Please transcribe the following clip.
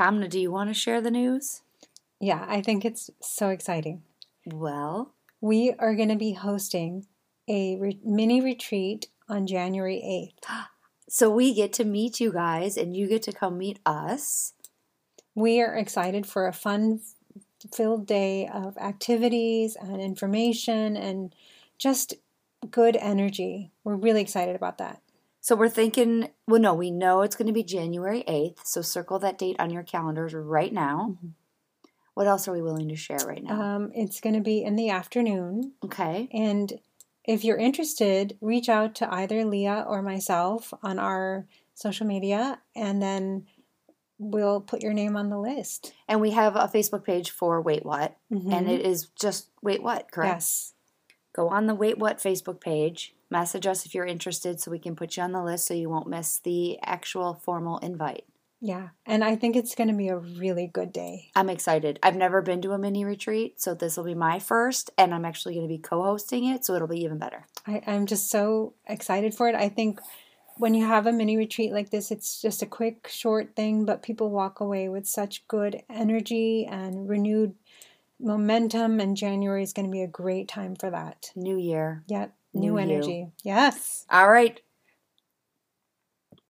Kamna, do you want to share the news? Yeah, I think it's so exciting. Well, We are going to be hosting a re- mini retreat on January 8th. so we get to meet you guys and you get to come meet us. We are excited for a fun filled day of activities and information and just good energy. We're really excited about that. So we're thinking, well, no, we know it's going to be January 8th. So circle that date on your calendars right now. Mhm. What else are we willing to share right now? Um, it's going to be in the afternoon. okay. And if you're interested, reach out to either Leah or myself on our social media, and then we'll put your name on the list. And we have a Facebook page for Wait What. And Mhm. it is just Wait What, correct? yes, Go on the Wait What Facebook page. Message us if you're interested so we can put you on the list so you won't miss the actual formal invite. yeah, and I think it's going to be a really good day. I'm excited. I've never been to a mini retreat, so this will be my first, and I'm actually going to be co hosting it, so it'll be even better. I, I'm just so excited for it. I think when you have a mini retreat like this, it's just a quick, short thing, but people walk away with such good energy and renewed momentum. And January is going to be a great time for that. New year. Yep, new New you. energy. Yes. All right.